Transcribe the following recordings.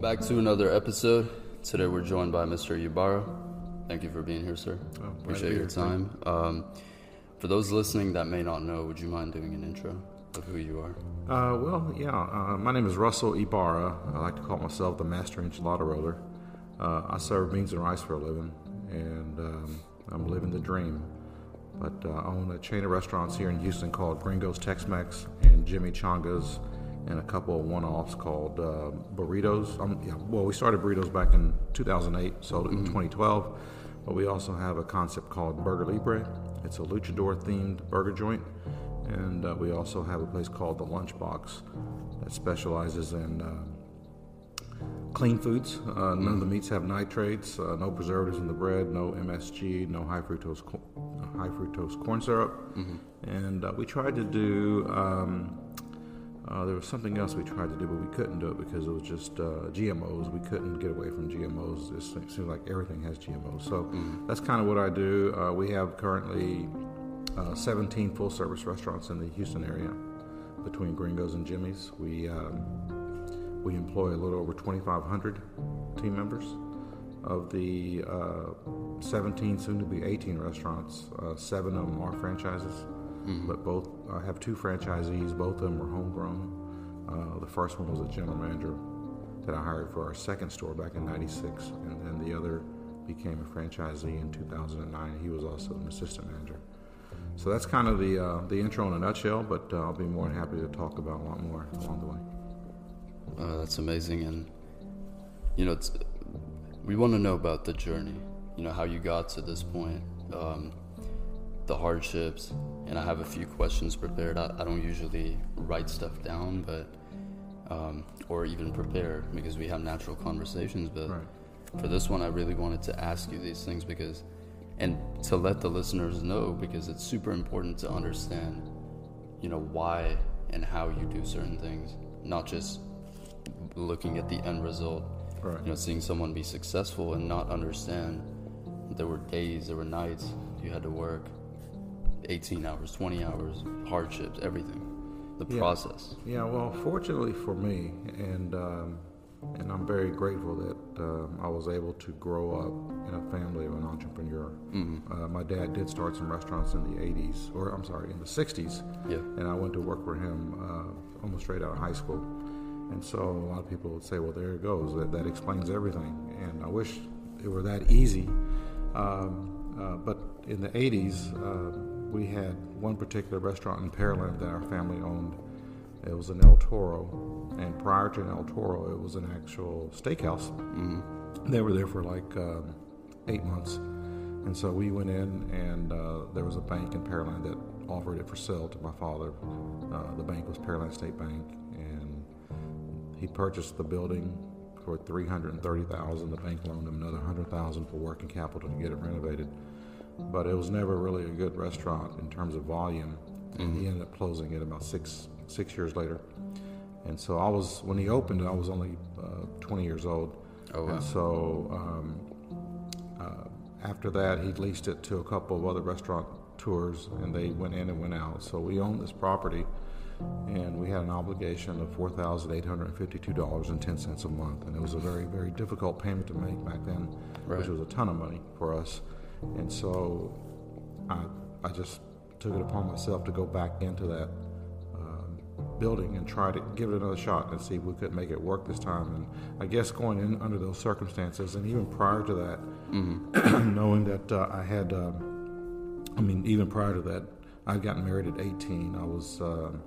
Welcome back to another episode. Today we're joined by Mr. Ybarra. Thank you for being here, sir. Oh, Appreciate your time. Um, for those listening that may not know, would you mind doing an intro of who you are? Uh, well, yeah. Uh, my name is Russell Ybarra. I like to call myself the master enchilada roller. Uh, I serve beans and rice for a living, and um, I'm living the dream. But uh, I own a chain of restaurants here in Houston called Gringo's Tex-Mex and Jimmy Changa's, and a couple of one-offs called uh, Burritos. Um, yeah, well, we started Burritos back in 2008, sold it in 2012. But we also have a concept called Burger Libre. It's a luchador-themed burger joint. And uh, we also have a place called the Lunchbox that specializes in uh, clean foods. Uh, none of the meats have nitrates, uh, no preservatives in the bread, no MSG, no high fructose co- high fructose corn syrup. And uh, we tried to do. Um, uh, there was something else we tried to do, but we couldn't do it because it was just uh, GMOs. We couldn't get away from GMOs. It seems seems like everything has GMOs. So that's kind of what I do. Uh, we have currently uh, 17 full service restaurants in the Houston area between Gringos and Jimmy's. We, um, we employ a little over 2,500 team members. Of the uh, 17, soon to be 18 restaurants, uh, seven of them are franchises, but both I have two franchisees. Both of them were homegrown. Uh, the first one was a general manager that I hired for our second store back in '96, and then the other became a franchisee in 2009. He was also an assistant manager. So that's kind of the uh, the intro in a nutshell. But uh, I'll be more than happy to talk about a lot more along the way. Uh, that's amazing, and you know, it's, we want to know about the journey. You know, how you got to this point, um, the hardships, and I have a few questions prepared. I, I don't usually write stuff down, but um, or even prepare because we have natural conversations. But Right. for this one, I really wanted to ask you these things because, and to let the listeners know because it's super important to understand, you know, why and how you do certain things, not just looking at the end result. Right. You know, seeing someone be successful and not understand there were days, there were nights you had to work 18 hours, 20 hours, hardships, everything. The Yeah. process. Yeah, well, fortunately for me, and um, and I'm very grateful that um, I was able to grow up in a family of an entrepreneur. Uh, my dad did start some restaurants in the '80s, or I'm sorry, in the '60s, Yeah. and I went to work for him uh, almost straight out of high school. And so a lot of people would say, "Well, there it goes. That, that explains everything." And I wish it were that easy. Um, uh, but in the '80s, uh, we had one particular restaurant in Pearland that our family owned. It was an El Toro, and prior to an El Toro, it was an actual steakhouse. They were there for like um, eight months, and so we went in, and uh, there was a bank in Pearland that offered it for sale to my father. Uh, the bank was Pearland State Bank, and he purchased the building for three hundred and thirty thousand. The bank loaned him another hundred thousand for working capital to get it renovated. But it was never really a good restaurant in terms of volume, and he ended up closing it about six six years later. And so I was when he opened it, I was only uh, twenty years old. Oh, wow. And so um, uh, after that, he leased it to a couple of other restaurant tours, and they went in and went out. So we owned this property, and we had an obligation of four thousand eight hundred fifty-two dollars and ten cents a month, and it was a very, very difficult payment to make back then, which was a ton of money for us. And so I, I just took it upon myself to go back into that um, building and try to give it another shot and see if we could make it work this time. And I guess going in under those circumstances, and even prior to that, knowing that uh, I had, um, I mean, even prior to that, I'd gotten married at 18. I was, um,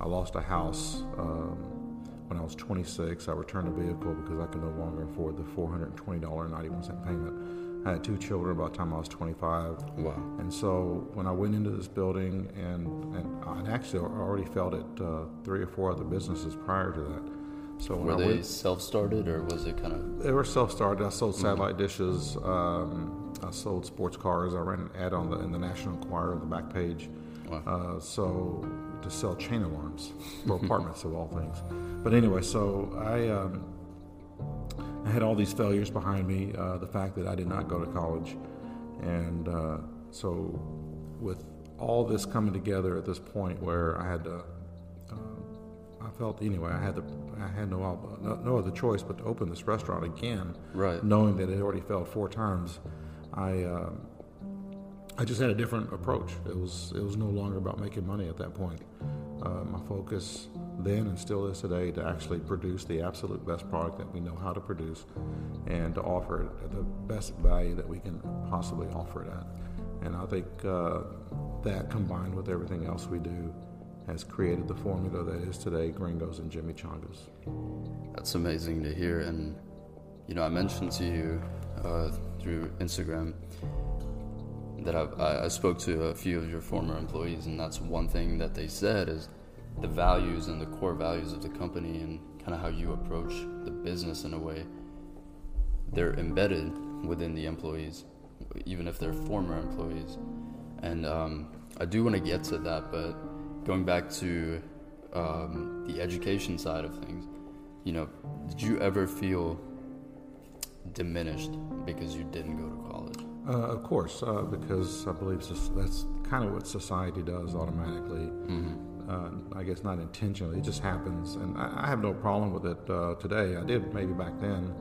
I lost a house um, when I was 26. I returned a vehicle because I could no longer afford the $420.91 payment. I had two children by the time I was 25. Wow. And so when I went into this building, and, and I'd actually already felt it uh, three or four other businesses prior to that. So when Were I they went, self-started or was it kind of? they were self-started. I sold satellite dishes. Um, I sold sports cars. I ran an ad on the in the National Enquirer on the back page. Wow. Uh, so to sell chain alarms for apartments of all things. But anyway, so I um, I had all these failures behind me. Uh, the fact that I did not go to college, and uh, so with all this coming together at this point where I had to uh, I felt anyway. I had the I had no, no no other choice but to open this restaurant again. Right. Knowing that it already failed four times, I uh, I just had a different approach. It was it was no longer about making money at that point. Uh, my focus then and still is today to actually produce the absolute best product that we know how to produce, and to offer it at the best value that we can possibly offer it at. And I think uh, that combined with everything else we do has created the formula that is today Gringos and Jimmy Changas. That's amazing to hear. And, you know, I mentioned to you uh, through Instagram that I, I spoke to a few of your former employees, and that's one thing that they said is the values and the core values of the company and kind of how you approach the business in a way. They're embedded within the employees, even if they're former employees. And um, I do want to get to that, but going back to um, the education side of things, you know, did you ever feel diminished because you didn't go to college? Uh, of course, uh, because I believe that's kind of what society does automatically. Mm-hmm. Uh, I guess not intentionally, it just happens. And I, I have no problem with it uh, today. I did maybe back then.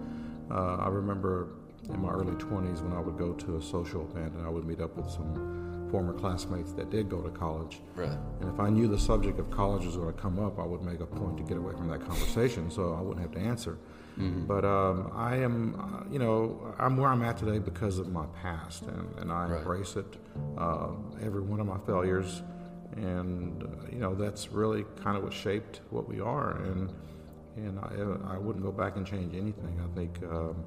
Uh, I remember in my early 20s when I would go to a social event and I would meet up with some former classmates that did go to college. Right. And if I knew the subject of college was going to come up, I would make a point to get away from that conversation so I wouldn't have to answer. Mm-hmm. But um, I am, uh, you know, I'm where I'm at today because of my past, and, and I right. embrace it. Uh, every one of my failures, and uh, you know, that's really kind of what shaped what we are. And and I, I wouldn't go back and change anything. I think um,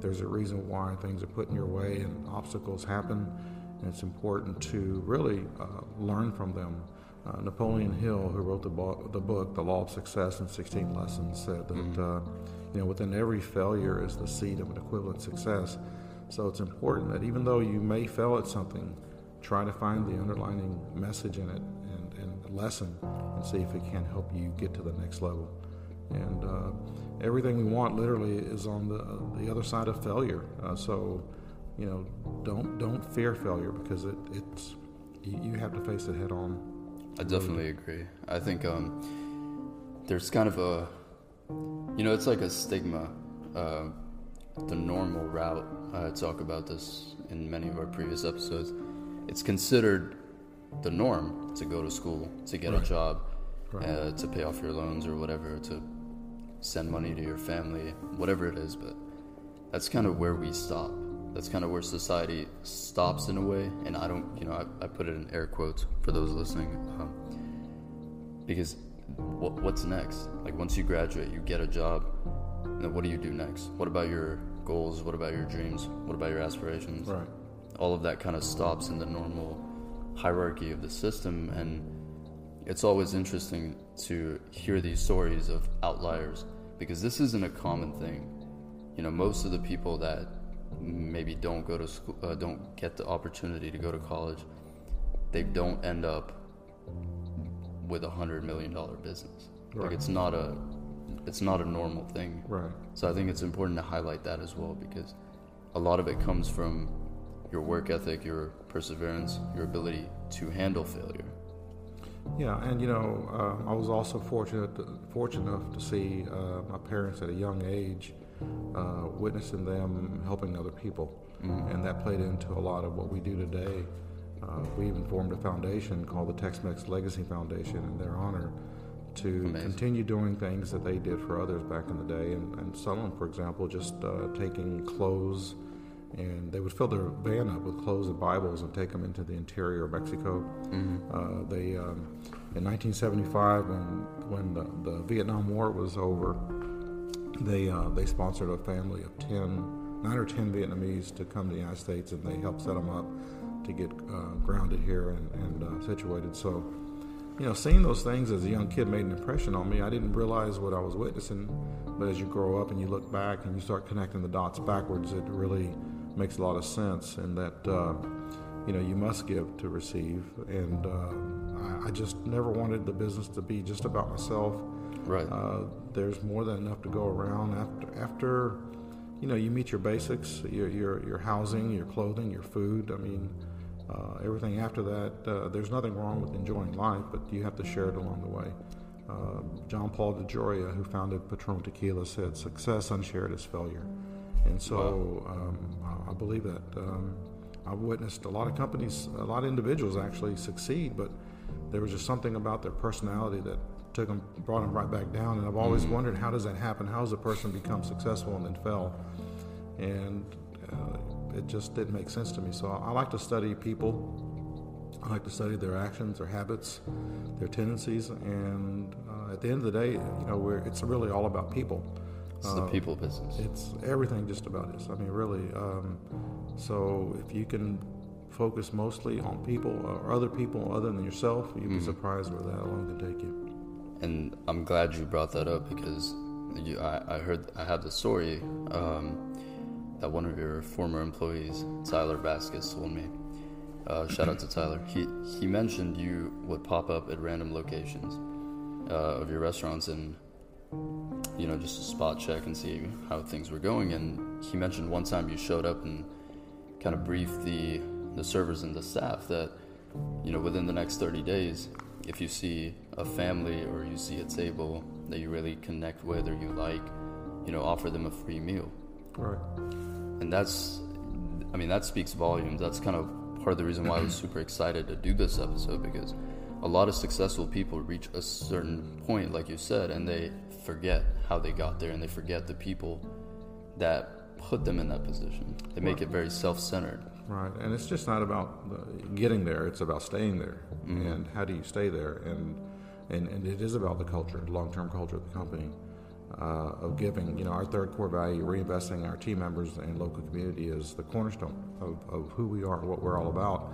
there's a reason why things are put in your way and obstacles happen and it's important to really uh, learn from them. Uh, Napoleon Hill, who wrote the, bo- the book, The Law of Success in 16 Lessons, said that mm-hmm. uh, you know within every failure is the seed of an equivalent success. So it's important that even though you may fail at something, try to find the underlining message in it and, and lesson and see if it can help you get to the next level. And uh, everything we want literally is on the, the other side of failure. Uh, so you know, don't don't fear failure because it, it's you, you have to face it head on. I definitely agree. I think um, there's kind of a, you know, it's like a stigma. Uh, the normal route. I talk about this in many of our previous episodes. It's considered the norm to go to school, to get right. a job, right. uh, to pay off your loans or whatever, to send money to your family, whatever it is. But that's kind of where we stop that's kind of where society stops in a way. And I don't, you know, I, I put it in air quotes for those listening, um, because what, what's next? Like once you graduate, you get a job. Then what do you do next? What about your goals? What about your dreams? What about your aspirations? Right. All of that kind of stops in the normal hierarchy of the system, and it's always interesting to hear these stories of outliers because this isn't a common thing. You know, most of the people that maybe don't go to school, uh, don't get the opportunity to go to college, they don't end up with a hundred million dollar business. Right. Like it's not a, it's not a normal thing. Right. So I think it's important to highlight that as well because a lot of it comes from your work ethic, your perseverance, your ability to handle failure. Yeah, and you know, uh, I was also fortunate fortunate enough to see uh, my parents at a young age uh, witnessing them helping other people. Mm-hmm. And that played into a lot of what we do today. Uh, we even formed a foundation called the Tex Mex Legacy Foundation in their honor to Amazing. continue doing things that they did for others back in the day. And, and some, for example, just uh, taking clothes and they would fill their van up with clothes and Bibles and take them into the interior of Mexico. Mm-hmm. Uh, they, um, in 1975, when when the, the Vietnam War was over, they uh, they sponsored a family of ten, nine or ten Vietnamese to come to the United States, and they helped set them up to get uh, grounded here and, and uh, situated. So, you know, seeing those things as a young kid made an impression on me. I didn't realize what I was witnessing, but as you grow up and you look back and you start connecting the dots backwards, it really makes a lot of sense. And that uh, you know you must give to receive. And uh, I just never wanted the business to be just about myself. Right. Uh, there's more than enough to go around after after you know you meet your basics, your your, your housing, your clothing, your food. I mean. Uh, everything after that, uh, there's nothing wrong with enjoying life, but you have to share it along the way. uh, John Paul de DeJoria, who founded Patron Tequila, said, "Success unshared is failure." And so um, I, I believe that. Um, I've witnessed a lot of companies, a lot of individuals actually succeed, but there was just something about their personality that took them, brought them right back down. And I've always mm-hmm. wondered how does that happen? How does a person become successful and then fell? And uh, it just didn't make sense to me. So I, I like to study people. I like to study their actions, their habits, their tendencies, and uh, at the end of the day, you know, it's really all about people. It's the uh, people business. It's everything just about this. I mean, really. Um, so if you can focus mostly on people or other people other than yourself, you'd be mm. surprised where that alone can take you. And I'm glad you brought that up because you, I, I, heard I had the story um, that one of your former employees, Tyler Vasquez, told me. Uh, shout out to Tyler. He he mentioned you would pop up at random locations uh, of your restaurants and you know just a spot check and see how things were going. And he mentioned one time you showed up and kind of briefed the the servers and the staff that you know within the next 30 days if you see a family or you see a table that you really connect with or you like you know offer them a free meal. Right. And that's i mean that speaks volumes. That's kind of part of the reason why i was super excited to do this episode because a lot of successful people reach a certain point like you said and they forget how they got there and they forget the people that put them in that position. They make right. it very self-centered. Right, and it's just not about getting there; it's about staying there. Mm-hmm. And how do you stay there? And and, and it is about the culture, long-term culture of the company. Uh, of giving, you know, our third core value, reinvesting our team members and local community is the cornerstone of, of who we are, and what we're all about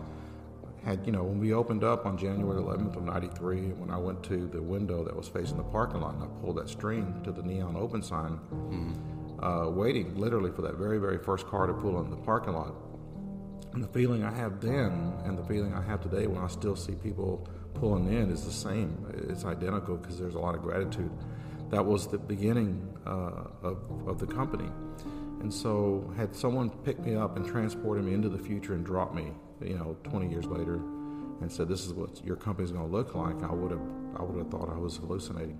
had you know when we opened up on January 11th of '93, when I went to the window that was facing the parking lot and I pulled that string to the neon open sign, mm-hmm uh, waiting literally for that very, very first car to pull in the parking lot. And the feeling I have then and the feeling I have today when I still see people pulling in is the same. It's identical because there's a lot of gratitude. That was the beginning uh, of, of the company. And so, had someone picked me up and transported me into the future and dropped me, you know, 20 years later, and said, "This is what your company's going to look like," I would have, I would have thought I was hallucinating.